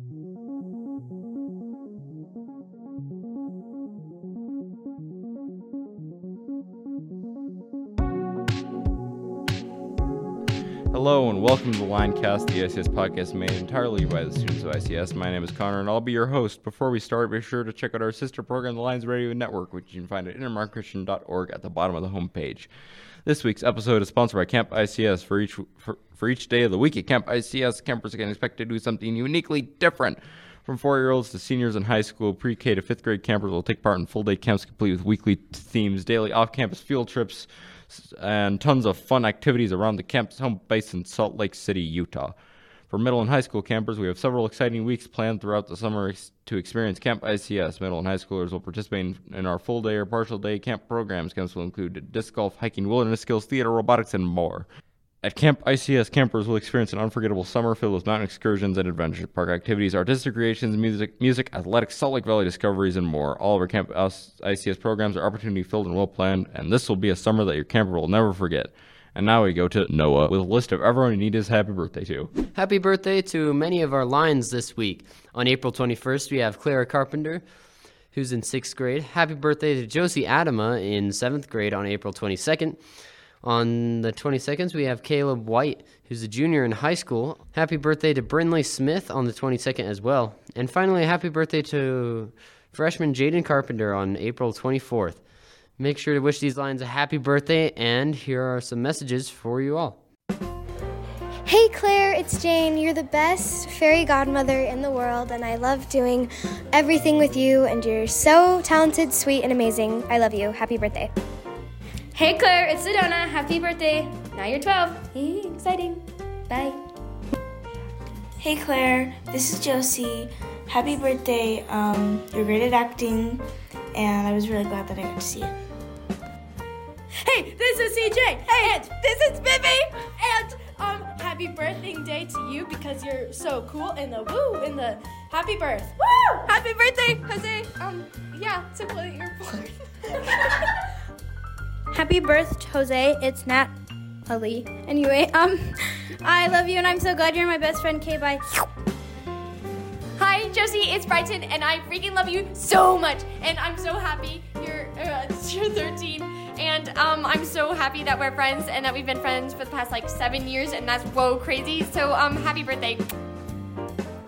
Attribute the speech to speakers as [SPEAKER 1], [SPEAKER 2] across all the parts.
[SPEAKER 1] Ooh. Hello and welcome to the Lioncast, the ICS podcast made entirely by the students of ICS. My name is Connor and I'll be your host. Before we start, be sure to check out our sister program, the Lions Radio Network, which you can find at intermountainchristian.org at the bottom of the homepage. This week's episode is sponsored by Camp ICS. For each for, for each day of the week at Camp ICS, campers can expect to do something uniquely different. From four year olds to seniors in high school, pre K to fifth grade campers will take part in full day camps complete with weekly themes, daily off campus field trips, and tons of fun activities around the camp's home base in Salt Lake City, Utah. For middle and high school campers, we have several exciting weeks planned throughout the summer ex- to experience Camp ICS. Middle and high schoolers will participate in, in our full day or partial day camp programs. Camps will include disc golf, hiking, wilderness skills, theater, robotics, and more. At Camp ICS, campers will experience an unforgettable summer filled with mountain excursions and adventure park activities, artistic creations, music, music, athletics, Salt Lake Valley discoveries, and more. All of our Camp ICS programs are opportunity filled and well planned, and this will be a summer that your camper will never forget. And now we go to Noah with a list of everyone you need his happy birthday to.
[SPEAKER 2] Happy birthday to many of our lions this week. On April 21st, we have Clara Carpenter, who's in sixth grade. Happy birthday to Josie Adama in seventh grade on April 22nd. On the 22nd, we have Caleb White, who's a junior in high school. Happy birthday to Brinley Smith on the 22nd as well. And finally, happy birthday to freshman Jaden Carpenter on April 24th. Make sure to wish these lions a happy birthday, and here are some messages for you all.
[SPEAKER 3] Hey Claire, it's Jane. You're the best fairy godmother in the world, and I love doing everything with you, and you're so talented, sweet, and amazing. I love you. Happy birthday.
[SPEAKER 4] Hey Claire, it's Sedona. Happy birthday. Now you're 12. Hey, Exciting. Bye.
[SPEAKER 5] Hey Claire, this is Josie. Happy birthday. Um, you're great at acting, and I was really glad that I got to see it.
[SPEAKER 6] Hey, this is CJ. Hey, and this is Vivi. And um, happy birthday day to you because you're so cool in the woo in the happy birth. Woo! Happy birthday, Jose. Um, yeah, so cool that you're born.
[SPEAKER 7] Happy birth, Jose. It's Nat Ali. Anyway, um, I love you and I'm so glad you're my best friend. Okay, bye.
[SPEAKER 4] Hi, Josie. It's Brighton, and I freaking love you so much. And I'm so happy you're uh, you're 13. And um, I'm so happy that we're friends and that we've been friends for the past like seven years, and that's whoa crazy. So um, happy birthday.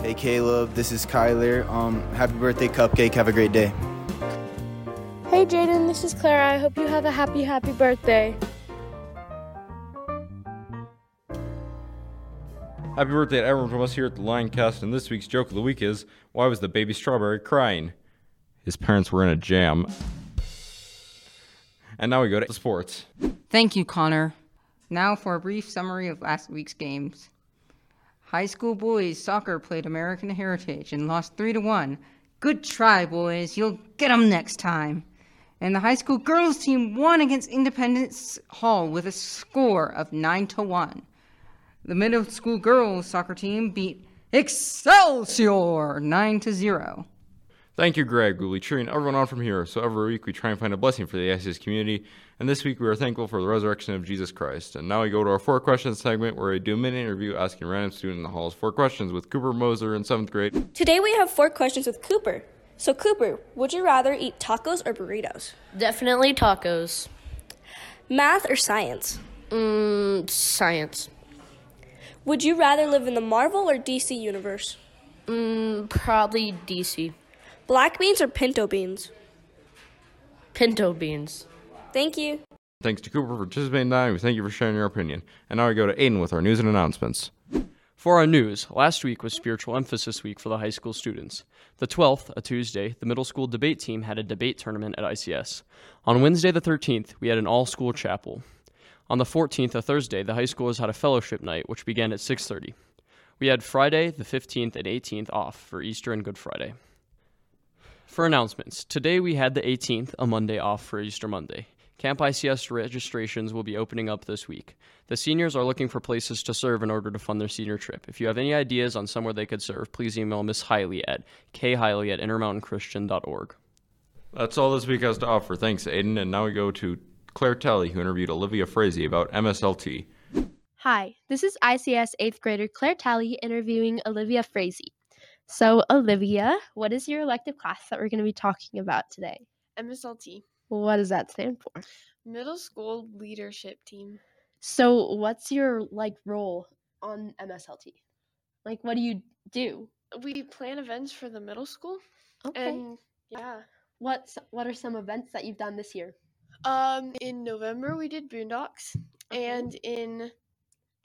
[SPEAKER 8] Hey Caleb, this is Kyler. Um, happy birthday, Cupcake. Have a great day.
[SPEAKER 9] Hey Jaden, this is Clara. I hope you have a happy, happy birthday.
[SPEAKER 1] Happy birthday to everyone from us here at the Lioncast, and this week's joke of the week is why was the baby strawberry crying? His parents were in a jam. And now we go to sports.
[SPEAKER 10] Thank you, Connor. Now for a brief summary of last week's games. High school boys soccer played American Heritage and lost 3 to 1. Good try, boys. You'll get get 'em next time. And the high school girls team won against Independence Hall with a score of 9 to 1. The middle school girls soccer team beat Excelsior 9 to 0.
[SPEAKER 1] Thank you, Greg. We'll be cheering everyone on from here. So every week we try and find a blessing for the ICS community. And this week we are thankful for the resurrection of Jesus Christ. And now we go to our four questions segment where we do a minute interview asking random student in the halls four questions with Cooper Moser in seventh grade.
[SPEAKER 11] Today we have four questions with Cooper. So Cooper, would you rather eat tacos or burritos?
[SPEAKER 12] Definitely tacos.
[SPEAKER 11] Math or science?
[SPEAKER 12] Mm, science.
[SPEAKER 11] Would you rather live in the Marvel or DC universe?
[SPEAKER 12] Mm, probably DC.
[SPEAKER 11] Black beans or pinto beans?
[SPEAKER 12] Pinto beans.
[SPEAKER 11] Thank you.
[SPEAKER 1] Thanks to Cooper for participating tonight. We thank you for sharing your opinion. And now we go to Aiden with our news and announcements.
[SPEAKER 13] For our news, last week was Spiritual Emphasis Week for the high school students. The 12th, a Tuesday, the middle school debate team had a debate tournament at ICS. On Wednesday the 13th, we had an all-school chapel. On the 14th, a Thursday, the high schools had a fellowship night, which began at 6:30. We had Friday, the 15th, and 18th off for Easter and Good Friday. For announcements, today we had the 18th, a Monday off for Easter Monday. Camp ICS registrations will be opening up this week. The seniors are looking for places to serve in order to fund their senior trip. If you have any ideas on somewhere they could serve, please email Miss Hiley at khiley at intermountainchristian.org.
[SPEAKER 1] That's all this week has to offer. Thanks, Aiden. And now we go to Claire Talley, who interviewed Olivia Frazee about MSLT.
[SPEAKER 14] Hi, this is ICS 8th grader Claire Talley interviewing Olivia Frazee.
[SPEAKER 9] So, Olivia, what is your elective class that we're going to be talking about today?
[SPEAKER 14] MSLT,
[SPEAKER 9] What does that stand for?
[SPEAKER 14] middle school leadership team.
[SPEAKER 9] So, what's your like role on MSLT? Like, what do you do?
[SPEAKER 14] We plan events for the middle school.
[SPEAKER 9] Okay.
[SPEAKER 14] And yeah.
[SPEAKER 9] What's what are some events that you've done this year?
[SPEAKER 14] Um, in November we did boondocks, and in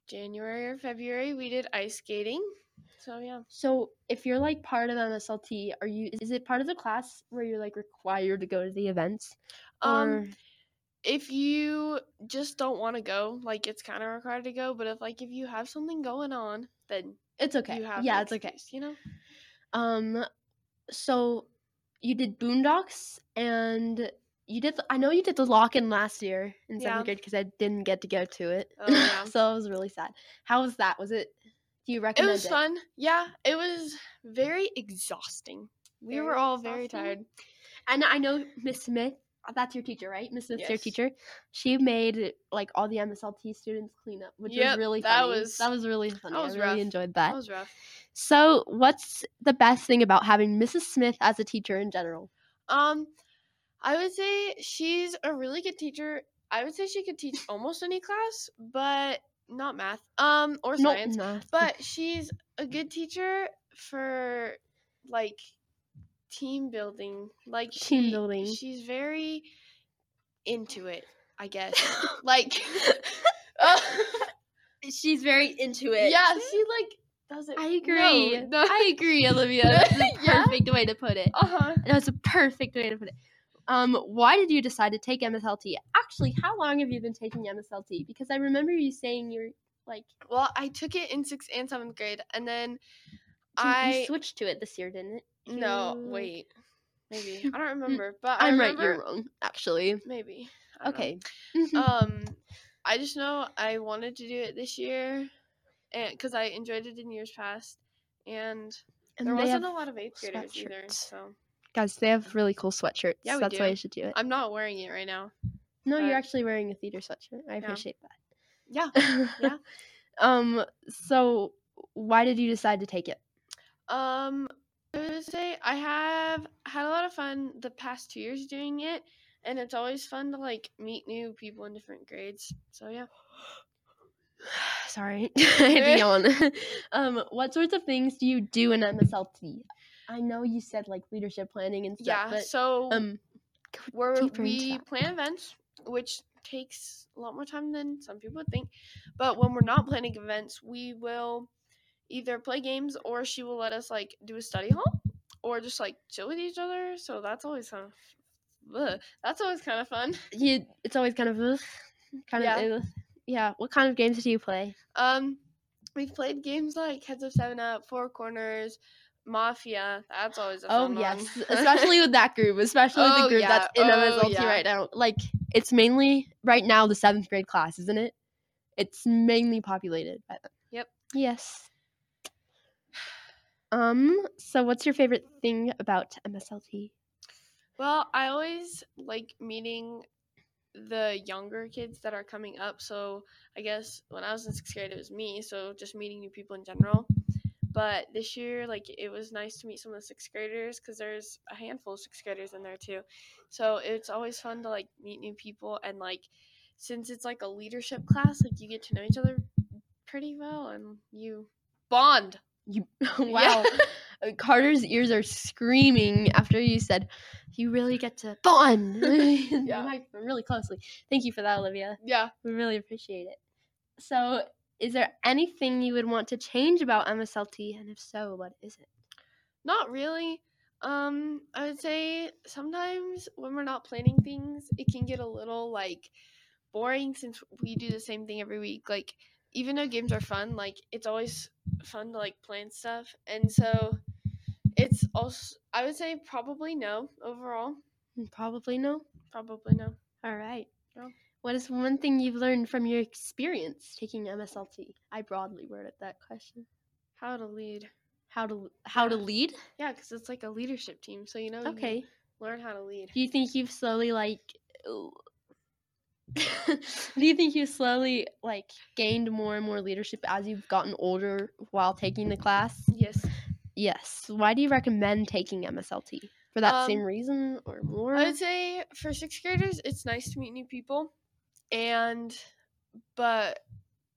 [SPEAKER 14] January or February we did ice skating. So yeah.
[SPEAKER 9] So, if you're like part of MSLT, are you? Is it part of the class where you're like required to go to the events?
[SPEAKER 14] Um,
[SPEAKER 9] Or-
[SPEAKER 14] if you just don't want to go, like it's kind of required to go. But if like if you have something going on, then
[SPEAKER 9] It's okay.
[SPEAKER 14] You have
[SPEAKER 9] yeah, it's okay.
[SPEAKER 14] You know.
[SPEAKER 9] Um, so you did Boondocks, and you did. I know you did the lock-in last year in seventh
[SPEAKER 14] Yeah.
[SPEAKER 9] grade because I didn't get to go to it.
[SPEAKER 14] Oh, yeah.
[SPEAKER 9] so it was really sad. How was that? Was it? Do you
[SPEAKER 14] It
[SPEAKER 9] recommend
[SPEAKER 14] was fun. Yeah, it was very exhausting. We
[SPEAKER 9] Very
[SPEAKER 14] were all very tired.
[SPEAKER 9] And I know Miss Smith. That's your teacher, right? Miss Smith's your teacher. She made like all the MSLT students clean up, which was
[SPEAKER 14] Yep,
[SPEAKER 9] really
[SPEAKER 14] that
[SPEAKER 9] funny.
[SPEAKER 14] was-
[SPEAKER 9] that was really funny.
[SPEAKER 14] was
[SPEAKER 9] I really
[SPEAKER 14] rough.
[SPEAKER 9] enjoyed that.
[SPEAKER 14] That was rough.
[SPEAKER 9] So, what's the best thing about having Mrs. Smith as a teacher in general?
[SPEAKER 14] Um, I would say she's a really good teacher. I would say she could teach almost any class, but not math. Um, or
[SPEAKER 9] Not
[SPEAKER 14] science.
[SPEAKER 9] math.
[SPEAKER 14] But she's a good teacher for like team building. Like
[SPEAKER 9] Team
[SPEAKER 14] she-
[SPEAKER 9] building.
[SPEAKER 14] She's very into it. I guess. like. uh,
[SPEAKER 9] She's very into it.
[SPEAKER 14] Yeah, she like does it.
[SPEAKER 9] I agree.
[SPEAKER 14] No, no.
[SPEAKER 9] I agree, Olivia. That's the
[SPEAKER 14] Yeah.
[SPEAKER 9] perfect way to put it.
[SPEAKER 14] Uh huh.
[SPEAKER 9] That's a perfect way to put it. Um, why did you decide to take MSLT? Actually, how long have you been taking MSLT? Because I remember you saying you're like
[SPEAKER 14] Well, I took it in sixth and seventh grade, and then I
[SPEAKER 9] you switched to it this year, didn't it?
[SPEAKER 14] no
[SPEAKER 9] You-
[SPEAKER 14] wait maybe I don't remember, but I
[SPEAKER 9] I'm right. You're wrong. Actually.
[SPEAKER 14] maybe I don't know.
[SPEAKER 9] Okay.
[SPEAKER 14] um i just know i wanted to do it this year and because i enjoyed it in years past and,
[SPEAKER 9] And
[SPEAKER 14] there wasn't
[SPEAKER 9] have
[SPEAKER 14] a lot of eighth graders either so
[SPEAKER 9] Guys, they have really cool sweatshirts.
[SPEAKER 14] yeah we
[SPEAKER 9] That's
[SPEAKER 14] do.
[SPEAKER 9] why you should do it.
[SPEAKER 14] i'm not wearing it right now
[SPEAKER 9] no, you're actually wearing a theater sweatshirt. I appreciate
[SPEAKER 14] yeah
[SPEAKER 9] that. Yeah.
[SPEAKER 14] Yeah.
[SPEAKER 9] Um. So, why did you decide to take it?
[SPEAKER 14] um i would say i have had a lot of fun the past two years doing it and it's always fun to like meet new people in different grades so yeah
[SPEAKER 9] Sorry, I had to yawn. um, what sorts of things do you do in MSLT? I know you said like leadership planning and stuff,
[SPEAKER 14] yeah
[SPEAKER 9] but
[SPEAKER 14] so
[SPEAKER 9] um, into
[SPEAKER 14] we plan events, which takes a lot more time than some people would think. But when we're not planning events, we will either play games or she will let us like do a study hall or just like chill with each other. So that's always kind of ugh, that's always kind of fun.
[SPEAKER 9] you, it's always kind of ugh, kind
[SPEAKER 14] Yeah.
[SPEAKER 9] of ugh. yeah. What kind of games do you play?
[SPEAKER 14] Um, we've played games like Heads of Seven Up, Four Corners, Mafia. That's always a
[SPEAKER 9] Oh
[SPEAKER 14] fun
[SPEAKER 9] yes, especially with that group, especially
[SPEAKER 14] Oh,
[SPEAKER 9] the group
[SPEAKER 14] yeah.
[SPEAKER 9] that's in
[SPEAKER 14] Oh,
[SPEAKER 9] MSLT
[SPEAKER 14] yeah.
[SPEAKER 9] right now. Like it's mainly right now the seventh grade class, isn't it? It's mainly populated by them.
[SPEAKER 14] Yep.
[SPEAKER 9] Yes. Um. So, what's your favorite thing about MSLT?
[SPEAKER 14] Well, I always like meeting the younger kids that are coming up. So I guess when I was in sixth grade, it was me. So just meeting new people in general. But this year, like it was nice to meet some of the sixth graders because there's a handful of sixth graders in there too. So it's always fun to like meet new people and like since it's like a leadership class, like you get to know each other pretty well and you bond.
[SPEAKER 9] You wow. Uh, Carter's ears are screaming after you said you really get to bond
[SPEAKER 14] Yeah.
[SPEAKER 9] yeah. really closely. Thank you for that, Olivia.
[SPEAKER 14] Yeah.
[SPEAKER 9] We really appreciate it. So, is there anything you would want to change about MSLT, and if so, what is it?
[SPEAKER 14] Not really. Um, I would say sometimes when we're not planning things, it can get a little like boring since we do the same thing every week. Like even though games are fun, like it's always fun to like plan stuff. And so it's also I would say probably no overall.
[SPEAKER 9] Probably no.
[SPEAKER 14] Probably no.
[SPEAKER 9] All right.
[SPEAKER 14] No.
[SPEAKER 9] What is one thing you've learned from your experience taking MSLT? I broadly worded that question.
[SPEAKER 14] How to lead.
[SPEAKER 9] How to how to lead?
[SPEAKER 14] Yeah, because it's like a leadership team, so you know you
[SPEAKER 9] Okay.
[SPEAKER 14] learn how to lead.
[SPEAKER 9] Do you think you've slowly like do you think you slowly like gained more and more leadership as you've gotten older while taking the class?
[SPEAKER 14] Yes.
[SPEAKER 9] Yes. Why do you recommend taking MSLT? For that same
[SPEAKER 14] Um,
[SPEAKER 9] reason or more?
[SPEAKER 14] I would say for sixth graders, it's nice to meet new people, and but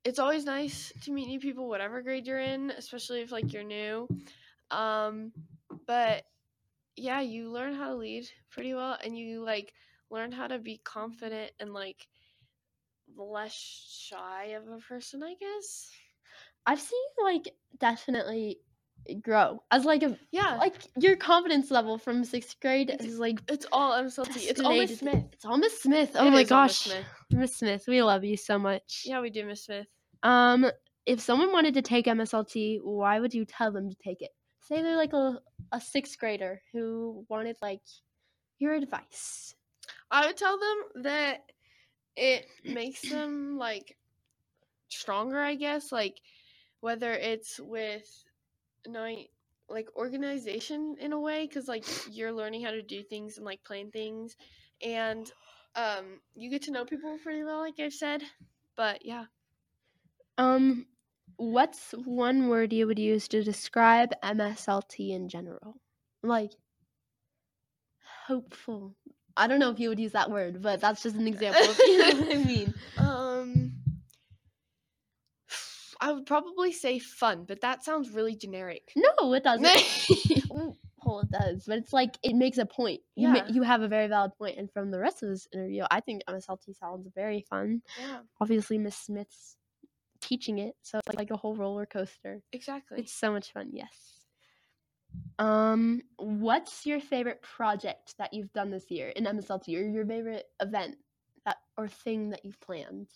[SPEAKER 14] it's always nice to meet new people, whatever grade you're in, especially if like you're new. Um, but yeah, you learn how to lead pretty well, and you like learn how to be confident and like less shy of a person, I guess.
[SPEAKER 9] I've seen like definitely grow as like a
[SPEAKER 14] Yeah.
[SPEAKER 9] like your confidence level from sixth grade is like
[SPEAKER 14] It's all MSLT. It's all Miss. Smith.
[SPEAKER 9] It's all Miss Smith. Oh
[SPEAKER 14] It
[SPEAKER 9] my
[SPEAKER 14] all Miss
[SPEAKER 9] gosh,
[SPEAKER 14] Smith.
[SPEAKER 9] Miss Smith, we love you so much.
[SPEAKER 14] Yeah, we do, Miss Smith.
[SPEAKER 9] Um, if someone wanted to take MSLT, why would you tell them to take it? Say they're like a a sixth grader who wanted like your advice.
[SPEAKER 14] I would tell them that it makes them like stronger, I guess, like whether it's with knowing like organization in a way cuz like you're learning how to do things and like plan things and um you get to know people pretty well like I've said. But yeah.
[SPEAKER 9] Um, what's one word you would use to describe MSLT in general? Like hopeful. I don't know if you would use that word, but that's just an example. Of, you know what I mean?
[SPEAKER 14] Um I would probably say fun, but that sounds really generic.
[SPEAKER 9] No, it doesn't. Mm, well, it does, but it's like it makes a point. You ma-
[SPEAKER 14] Yeah.
[SPEAKER 9] you have a very valid point, and from the rest of this interview, I think MSLT sounds very fun.
[SPEAKER 14] Yeah.
[SPEAKER 9] Obviously, Miss Smith's teaching it, so it's like a whole roller coaster.
[SPEAKER 14] Exactly.
[SPEAKER 9] It's so much fun. Yes. Um, what's your favorite project that you've done this year in MSLT, or your favorite event that or thing that you've planned?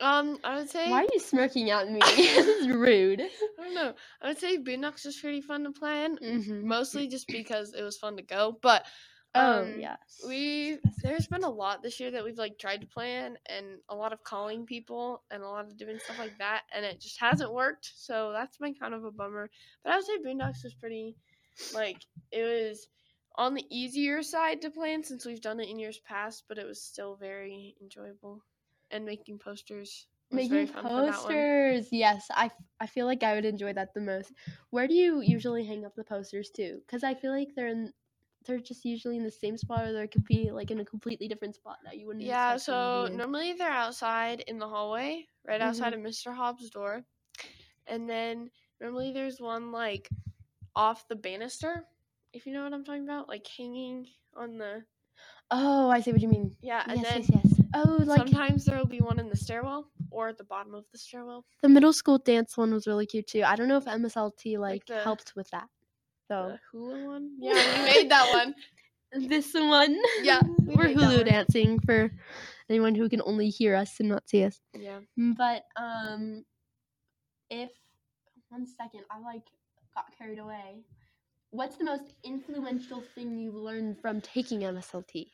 [SPEAKER 14] Um, I would say
[SPEAKER 9] Why are you smirking at me? this is rude.
[SPEAKER 14] I don't know. I would say Boondocks was pretty fun to plan,
[SPEAKER 9] Mhm.
[SPEAKER 14] mostly just because it was fun to go. But
[SPEAKER 9] Oh,
[SPEAKER 14] um,
[SPEAKER 9] yes.
[SPEAKER 14] we there's been a lot this year that we've like tried to plan, and a lot of calling people and a lot of doing stuff like that, and it just hasn't worked. So that's been kind of a bummer. But I would say Boondocks was pretty, like it was on the easier side to plan since we've done it in years past, but it was still very enjoyable. And making posters
[SPEAKER 9] Making
[SPEAKER 14] fun for that one.
[SPEAKER 9] posters. Yes, I, I feel like I would enjoy that the most. Where do you usually hang up the posters too? Because I feel like they're in, they're just usually in the same spot, or they could be like in a completely different spot that you wouldn't.
[SPEAKER 14] Yeah,
[SPEAKER 9] expect them to
[SPEAKER 14] so normally they're outside in the hallway, right outside mm-hmm. of Mr. Hobbs' door. And then normally there's one like off the banister, if you know what I'm talking about, like hanging on the
[SPEAKER 9] Oh, I see what you mean.
[SPEAKER 14] Yeah, and
[SPEAKER 9] yes,
[SPEAKER 14] then
[SPEAKER 9] yes, yes. Oh, like
[SPEAKER 14] sometimes there will be one in the stairwell or at the bottom of the stairwell.
[SPEAKER 9] the middle school dance one was really cute too. I don't know if MSLT like,
[SPEAKER 14] the-
[SPEAKER 9] helped with that. though.
[SPEAKER 14] The hula one? Yeah, we made that one.
[SPEAKER 9] this one.
[SPEAKER 14] Yeah, we that hula
[SPEAKER 9] dancing for anyone who can only hear us and not see us.
[SPEAKER 14] Yeah.
[SPEAKER 9] But um if one second, I like got carried away. What's the most influential thing you've learned from taking MSLT?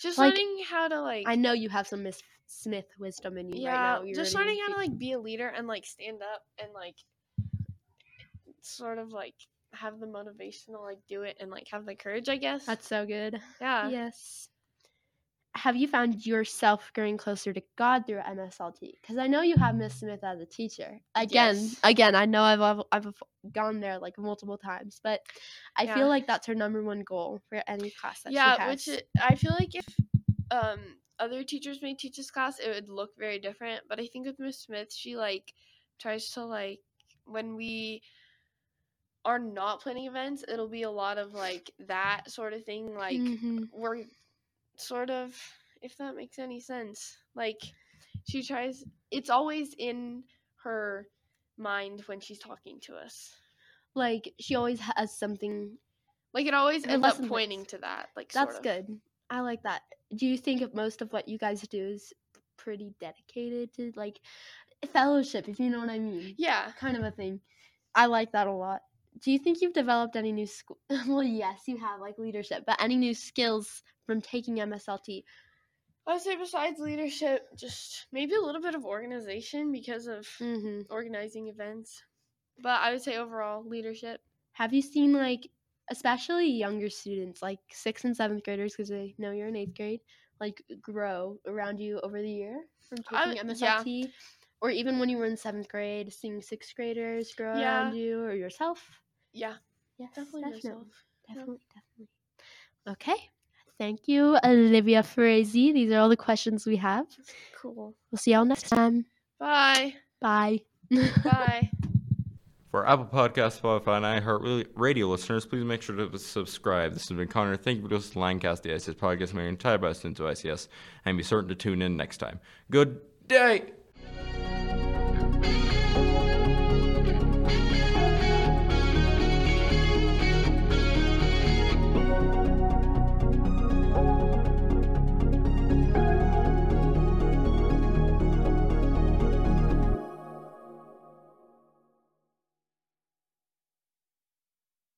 [SPEAKER 14] Just
[SPEAKER 9] Like,
[SPEAKER 14] learning how to like
[SPEAKER 9] I know you have some Miss Smith wisdom in you
[SPEAKER 14] yeah,
[SPEAKER 9] right now.
[SPEAKER 14] Just learning how to like be a leader and like stand up and like sort of like have the motivation to like do it and like have the courage, I guess.
[SPEAKER 9] That's so good.
[SPEAKER 14] yeah.
[SPEAKER 9] Yes. Have you found yourself growing closer to God through MSLT? Because I know you have Miss Smith as a teacher. Again,
[SPEAKER 14] Yes.
[SPEAKER 9] again, I know I've, I've I've gone there like multiple times, but I
[SPEAKER 14] Yeah.
[SPEAKER 9] feel like that's her number one goal for any class that she
[SPEAKER 14] yeah, which I feel like if um other teachers may teach this class, it would look very different. But I think with Miss Smith, she like tries to like when we are not planning events, it'll be a lot of like that sort of thing. Like
[SPEAKER 9] Mhm.
[SPEAKER 14] we're sort of, if that makes any sense. Like she tries. It's always in her mind when she's talking to us.
[SPEAKER 9] like she always has something.
[SPEAKER 14] Like it always ends up pointing to that. Like
[SPEAKER 9] That's
[SPEAKER 14] sort of.
[SPEAKER 9] good. I like that. Do you think if most of what you guys do is pretty dedicated to like fellowship, if you know what I mean?
[SPEAKER 14] Yeah.
[SPEAKER 9] kind of a thing. I like that a lot. Do you think you've developed any new skill? well, yes, you have like leadership, but any new skills from taking MSLT?
[SPEAKER 14] I would say besides leadership, just maybe a little bit of organization because of
[SPEAKER 9] Mm-hmm.
[SPEAKER 14] organizing events. But I would say overall leadership.
[SPEAKER 9] Have you seen like, especially younger students, like sixth and seventh graders, because I know you're in eighth grade, like grow around you over the year from
[SPEAKER 14] I
[SPEAKER 9] taking
[SPEAKER 14] yeah.
[SPEAKER 9] MSLT? Or even when you were in seventh grade, seeing sixth graders grow
[SPEAKER 14] Yeah.
[SPEAKER 9] around you or yourself?
[SPEAKER 14] Yeah.
[SPEAKER 9] Yes,
[SPEAKER 14] Definitely
[SPEAKER 9] definitely.
[SPEAKER 14] yourself. Yeah.
[SPEAKER 9] Definitely, definitely. Okay. Thank you, Olivia Frazee. These are all the questions we have.
[SPEAKER 14] Cool.
[SPEAKER 9] We'll see y'all next time.
[SPEAKER 14] Bye.
[SPEAKER 9] Bye.
[SPEAKER 14] Bye.
[SPEAKER 1] For Apple Podcasts, Spotify, and iHeart Radio listeners, please make sure to subscribe. This has been Connor. Thank you for listening to Lioncast, the ICS podcast made entirely by students of ICS, and be certain to tune in next time. Good day!